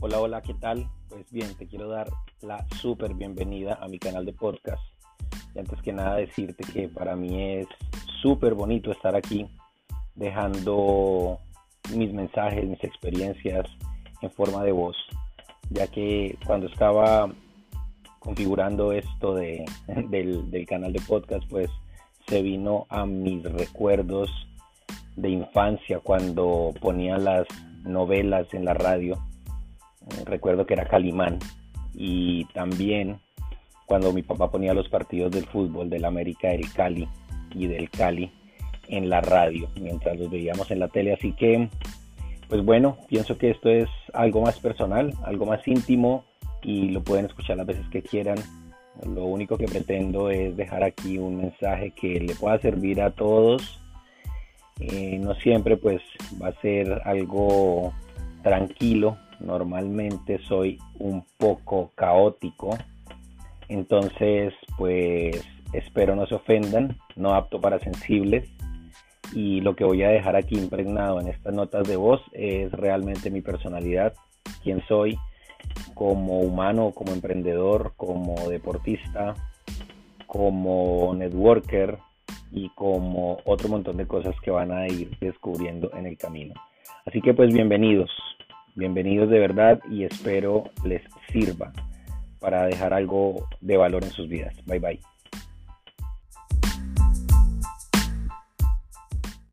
Hola, hola, ¿qué tal? Pues bien, te quiero dar la súper bienvenida a mi canal de podcast. Y antes que nada decirte que para mí es súper bonito estar aquí dejando mis mensajes, mis experiencias en forma de voz, ya que cuando estaba configurando esto de, del, del canal de podcast, pues se vino a mis recuerdos de infancia cuando ponía las novelas en la radio. Eh, recuerdo que era Calimán y también cuando mi papá ponía los partidos del fútbol del América del Cali y del Cali en la radio mientras los veíamos en la tele. Así que, pues bueno, pienso que esto es algo más personal, algo más íntimo y lo pueden escuchar las veces que quieran. Lo único que pretendo es dejar aquí un mensaje que le pueda servir a todos eh, no siempre pues va a ser algo tranquilo. Normalmente soy un poco caótico. Entonces pues espero no se ofendan. No apto para sensibles. Y lo que voy a dejar aquí impregnado en estas notas de voz es realmente mi personalidad, quién soy como humano, como emprendedor, como deportista, como networker, y como otro montón de cosas que van a ir descubriendo en el camino. Así que pues bienvenidos, bienvenidos de verdad y espero les sirva para dejar algo de valor en sus vidas. Bye bye.